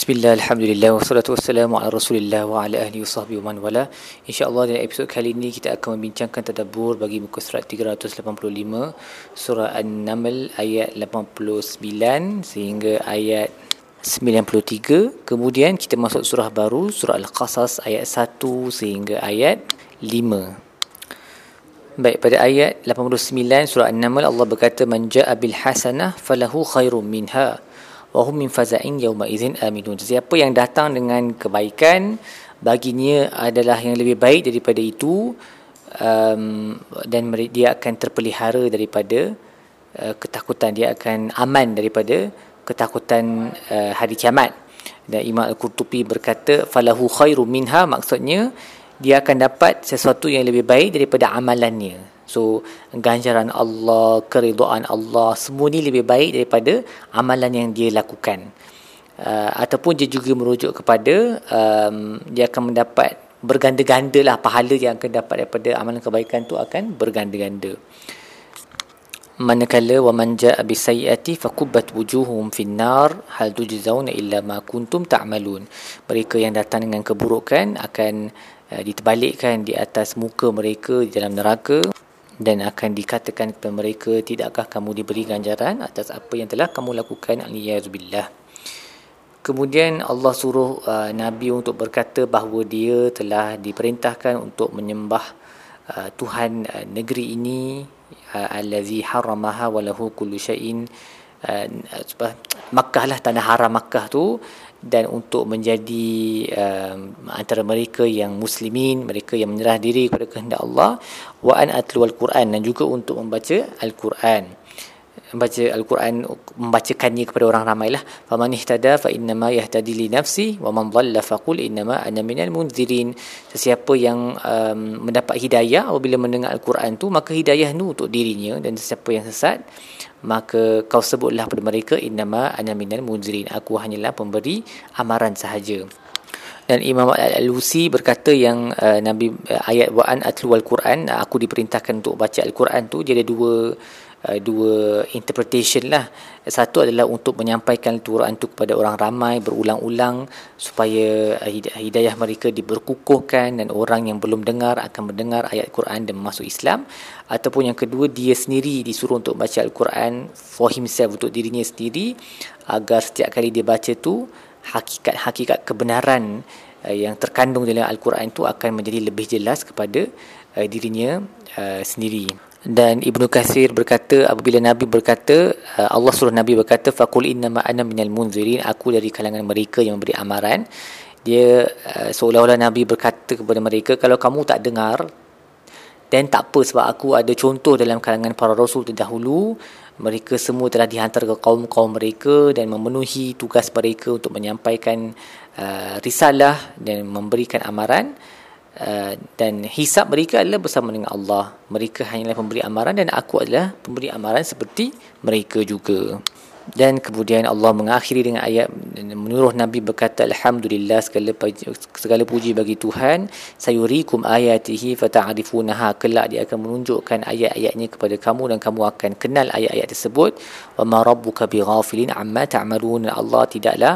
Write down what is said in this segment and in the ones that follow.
Bismillah, Alhamdulillah, wassalatu wassalamu ala rasulillah wa ala ahli wa sahbihi wa man wala. InsyaAllah dalam episod kali ini kita akan membincangkan tadabur bagi muka surat 385 Surah An-Naml ayat 89 sehingga ayat 93 Kemudian kita masuk surah baru, surah Al-Qasas ayat 1 sehingga ayat 5 Baik, pada ayat 89 surah An-Naml Allah berkata Man ja'a bil hasanah falahu khairum minha wahum min faza'in yawma idzin aminun. Siapa yang datang dengan kebaikan baginya adalah yang lebih baik daripada itu um, dan dia akan terpelihara daripada uh, ketakutan. Dia akan aman daripada ketakutan uh, hari kiamat. Dan Imam Al-Qurtubi berkata falahu khairu minha maksudnya dia akan dapat sesuatu yang lebih baik daripada amalannya So ganjaran Allah, keridhaan Allah semua ni lebih baik daripada amalan yang dia lakukan. Uh, ataupun dia juga merujuk kepada um, dia akan mendapat berganda-ganda lah pahala yang akan dapat daripada amalan kebaikan tu akan berganda-ganda. Manakala wa man jaa bi sayyiati fakubbat wujuhum fin nar hal tujzauna illa ma kuntum ta'malun. Mereka yang datang dengan keburukan akan uh, diterbalikkan di atas muka mereka di dalam neraka dan akan dikatakan kepada mereka tidakkah kamu diberi ganjaran atas apa yang telah kamu lakukan? Aliyazubillah kemudian Allah suruh uh, nabi untuk berkata bahawa dia telah diperintahkan untuk menyembah uh, Tuhan uh, negeri ini uh, allazi haramaha walahu kullu syai'in uh, Makkah lah tanah haram Makkah tu. Dan untuk menjadi um, antara mereka yang muslimin mereka yang menyerah diri kepada kehendak Allah wa an atlu al-Quran dan juga untuk membaca al-Quran. Membaca al-Quran membacakannya kepada orang ramai lah faman ihtada fa inna ma yahtadi li nafsi wa man dhalla fa qul inna ma ana minal munzirin. Sesiapa yang um, mendapat hidayah apabila mendengar al-Quran tu maka hidayah tu untuk dirinya dan sesiapa yang sesat maka kau sebutlah pada mereka innama ana minal munzirin. Aku hanyalah pemberi amaran sahaja. Dan Imam Al-Alusi berkata yang uh, Nabi uh, ayat wa an atlu al-Quran aku diperintahkan untuk baca al-Quran tu dia ada dua dua interpretation lah. Satu adalah untuk menyampaikan Al-Quran itu kepada orang ramai berulang-ulang supaya uh, hidayah mereka diberkukuhkan dan orang yang belum dengar akan mendengar ayat Quran dan masuk Islam. Ataupun yang kedua dia sendiri disuruh untuk baca Al-Quran for himself untuk dirinya sendiri agar setiap kali dia baca tu hakikat-hakikat kebenaran uh, yang terkandung dalam Al-Quran itu akan menjadi lebih jelas kepada uh, dirinya uh, sendiri dan Ibnu Katsir berkata apabila Nabi berkata uh, Allah suruh Nabi berkata faqul innama ana minal munzirin aku dari kalangan mereka yang memberi amaran. Dia uh, seolah-olah Nabi berkata kepada mereka kalau kamu tak dengar dan tak apa sebab aku ada contoh dalam kalangan para rasul terdahulu mereka semua telah dihantar ke kaum-kaum mereka dan memenuhi tugas mereka untuk menyampaikan uh, risalah dan memberikan amaran Uh, dan hisap mereka adalah bersama dengan Allah. Mereka hanyalah pemberi amaran dan aku adalah pemberi amaran seperti mereka juga. Dan kemudian Allah mengakhiri dengan ayat menyuruh Nabi berkata alhamdulillah segala segala puji bagi Tuhan sayurikum ayatihi fata'rifunaha kelak dia akan menunjukkan ayat-ayatnya kepada kamu dan kamu akan kenal ayat-ayat tersebut wa ma rabbuka bighafilin amma ta'malun Allah tidaklah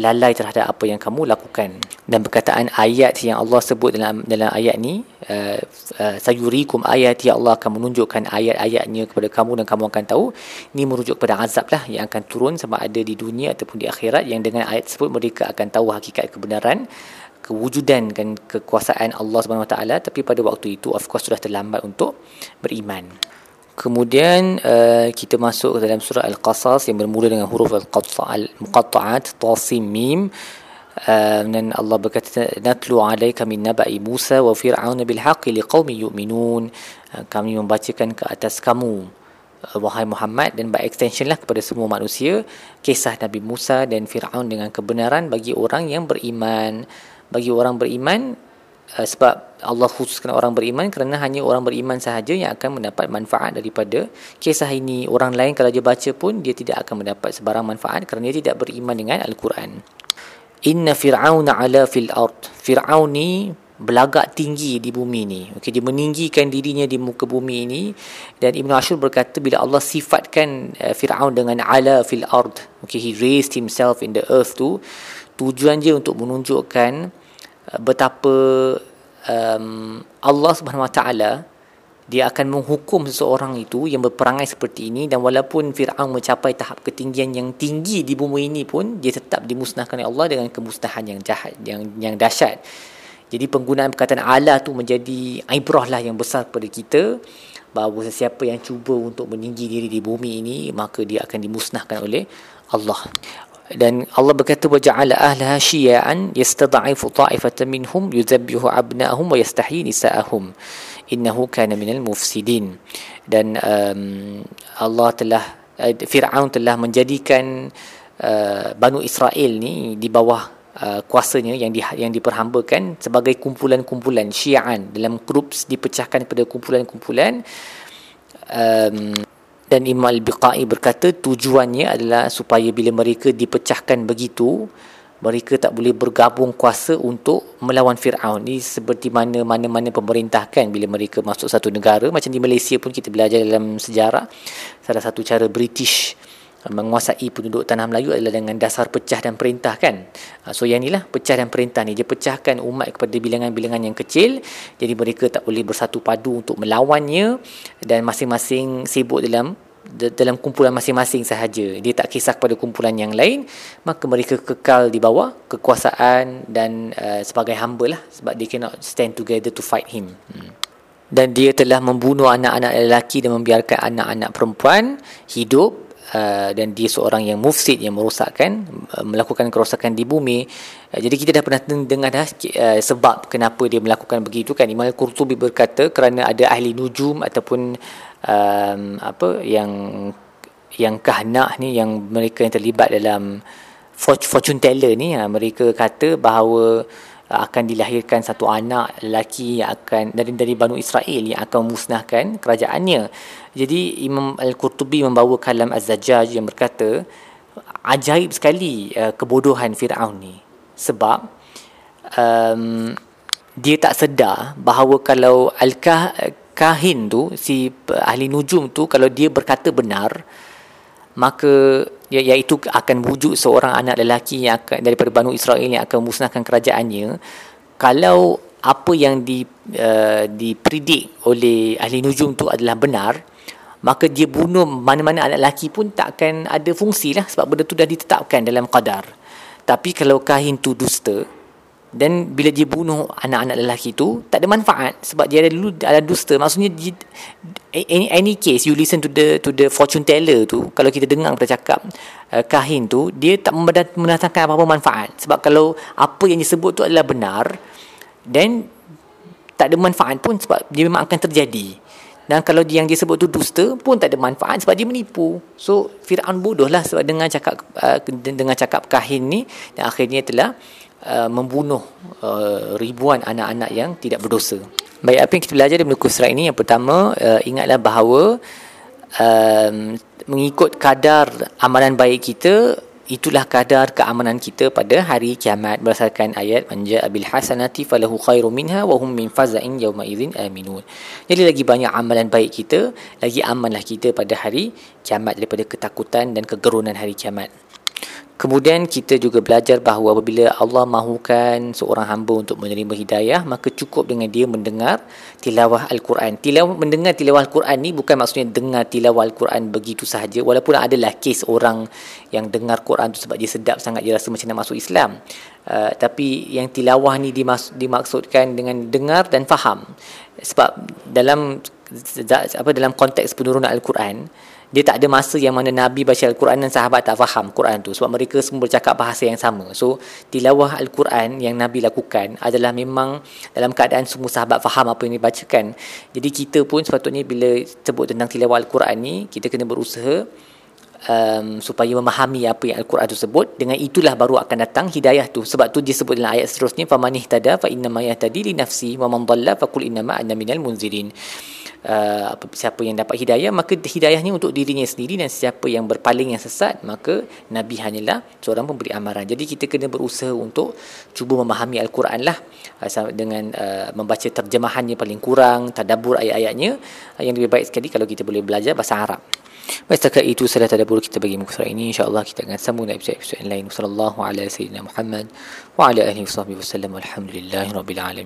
lalai terhadap apa yang kamu lakukan. Dan perkataan ayat yang Allah sebut dalam dalam ayat ni uh, uh, sayurikum ayat ya Allah akan menunjukkan ayat-ayatnya kepada kamu dan kamu akan tahu. Ni merujuk kepada azab lah yang akan turun sama ada di dunia ataupun di akhirat yang dengan ayat tersebut mereka akan tahu hakikat kebenaran kewujudan dan kekuasaan Allah Subhanahu Wa Taala. Tapi pada waktu itu of course sudah terlambat untuk beriman Kemudian uh, kita masuk ke dalam surah Al-Qasas yang bermula dengan huruf Al-Muqatta'at, Tasim, Mim. Uh, dan Allah berkata, Natlu alaika min naba'i Musa wa fir'aun bil haqi liqawmi yu'minun. Uh, kami membacakan ke atas kamu, uh, wahai Muhammad, dan by extension lah kepada semua manusia, kisah Nabi Musa dan Fir'aun dengan kebenaran bagi orang yang beriman. Bagi orang beriman, uh, sebab Allah khususkan orang beriman kerana hanya orang beriman sahaja yang akan mendapat manfaat daripada kisah ini. Orang lain kalau dia baca pun dia tidak akan mendapat sebarang manfaat kerana dia tidak beriman dengan Al-Quran. Inna fir'auna ala fil ard. Fir'aun ni belagak tinggi di bumi ni. Okay, dia meninggikan dirinya di muka bumi ini. Dan Ibn Ashur berkata bila Allah sifatkan uh, Fir'aun dengan ala fil ard okay, he raised himself in the earth tu tujuan dia untuk menunjukkan betapa um, Allah Subhanahu Wa Taala dia akan menghukum seseorang itu yang berperangai seperti ini dan walaupun Fir'aun mencapai tahap ketinggian yang tinggi di bumi ini pun dia tetap dimusnahkan oleh Allah dengan kemusnahan yang jahat yang yang dahsyat. Jadi penggunaan perkataan Allah tu menjadi ibrah lah yang besar kepada kita bahawa sesiapa yang cuba untuk meninggi diri di bumi ini maka dia akan dimusnahkan oleh Allah dan Allah berkata wa ja'ala ahlaha syi'an yastad'ifu ta'ifatan minhum yuzabbihu abna'ahum wa yastahyi nisa'ahum. Innahu kana minal mufsidin. Dan um, Allah telah uh, Firaun telah menjadikan uh, Banu Israel ni di bawah uh, kuasanya yang di, yang diperhambakan sebagai kumpulan-kumpulan syi'an dalam grup dipecahkan kepada kumpulan-kumpulan um, dan Imam Al-Biqai berkata tujuannya adalah supaya bila mereka dipecahkan begitu mereka tak boleh bergabung kuasa untuk melawan Fir'aun. Ni seperti mana mana-mana pemerintah kan bila mereka masuk satu negara. Macam di Malaysia pun kita belajar dalam sejarah salah satu cara British menguasai penduduk tanah Melayu adalah dengan dasar pecah dan perintah kan? Ha, so yang inilah pecah dan perintah ni. Dia pecahkan umat kepada bilangan-bilangan yang kecil. Jadi mereka tak boleh bersatu padu untuk melawannya dan masing-masing sibuk dalam dalam kumpulan masing-masing sahaja. Dia tak kisah kepada kumpulan yang lain maka mereka kekal di bawah kekuasaan dan uh, sebagai hamba lah sebab they cannot stand together to fight him. Hmm. dan dia telah membunuh anak-anak lelaki dan membiarkan anak-anak perempuan hidup Uh, dan dia seorang yang mufsid yang merosakkan uh, melakukan kerosakan di bumi. Uh, jadi kita dah pernah dengar dah uh, sebab kenapa dia melakukan begitu kan. Imam Al-Qurtubi berkata kerana ada ahli nujum ataupun um, apa yang yang kahnak ni yang mereka yang terlibat dalam fortune teller ni uh, mereka kata bahawa akan dilahirkan satu anak lelaki yang akan dari dari Banu Israel yang akan memusnahkan kerajaannya jadi Imam Al-Qurtubi membawa kalam Az-Zajjaj yang berkata ajaib sekali uh, kebodohan Firaun ni. Sebab um, dia tak sedar bahawa kalau al-kahin tu si ahli nujum tu kalau dia berkata benar maka iaitu akan wujud seorang anak lelaki yang akan daripada Banu Israel yang akan memusnahkan kerajaannya. Kalau apa yang di uh, dipredik oleh ahli nujum tu adalah benar maka dia bunuh mana-mana anak lelaki pun tak akan ada fungsi lah sebab benda tu dah ditetapkan dalam qadar. Tapi kalau kahin tu dusta dan bila dia bunuh anak-anak lelaki tu tak ada manfaat sebab dia ada dulu ada dusta maksudnya any, any case you listen to the to the fortune teller tu kalau kita dengar kita cakap uh, kahin tu dia tak mendatangkan apa-apa manfaat. Sebab kalau apa yang disebut tu adalah benar then tak ada manfaat pun sebab dia memang akan terjadi. Dan kalau yang dia sebut tu dusta pun tak ada manfaat sebab dia menipu. So Firaun bodohlah sebab dengan cakap uh, dengan cakap kahin ni dan akhirnya telah uh, membunuh uh, ribuan anak-anak yang tidak berdosa. Baik apa yang kita belajar dari buku surat ini yang pertama uh, ingatlah bahawa um, mengikut kadar amalan baik kita itulah kadar keamanan kita pada hari kiamat berdasarkan ayat manja abil hasanati falahu khairu minha wa hum min faza'in yawma idzin aminun. Jadi lagi banyak amalan baik kita, lagi amanlah kita pada hari kiamat daripada ketakutan dan kegerunan hari kiamat. Kemudian kita juga belajar bahawa apabila Allah mahukan seorang hamba untuk menerima hidayah, maka cukup dengan dia mendengar tilawah Al-Quran. Tilawah mendengar tilawah Al-Quran ni bukan maksudnya dengar tilawah Al-Quran begitu sahaja. Walaupun adalah kes orang yang dengar Quran tu sebab dia sedap sangat dia rasa macam nak masuk Islam. Uh, tapi yang tilawah ni dimaksudkan dengan dengar dan faham. Sebab dalam apa dalam konteks penurunan Al-Quran, dia tak ada masa yang mana Nabi baca Al-Quran dan sahabat tak faham Quran tu. Sebab mereka semua bercakap bahasa yang sama. So tilawah Al-Quran yang Nabi lakukan adalah memang dalam keadaan semua sahabat faham apa yang dibacakan. Jadi kita pun sepatutnya bila sebut tentang tilawah Al-Quran ni kita kena berusaha um, supaya memahami apa yang Al-Quran tu sebut. Dengan itulah baru akan datang hidayah tu. Sebab tu dia sebut dalam ayat seterusnya famanih tada fa inna ma yahtadi li nafsi wa man dhalla fa qul inna ma ana minal munzirin uh, siapa yang dapat hidayah maka hidayahnya untuk dirinya sendiri dan siapa yang berpaling yang sesat maka nabi hanyalah seorang pemberi amaran jadi kita kena berusaha untuk cuba memahami al-Quran lah uh, dengan uh, membaca terjemahannya paling kurang tadabbur ayat-ayatnya uh, yang lebih baik sekali kalau kita boleh belajar bahasa Arab Baik setakat itu sahaja tadabbur kita bagi muka surat ini. InsyaAllah kita akan sambung dalam episod-episod lain. Wassalamualaikum warahmatullahi wabarakatuh. Wa ala alihi wasallam. Alhamdulillahi rabbil alamin.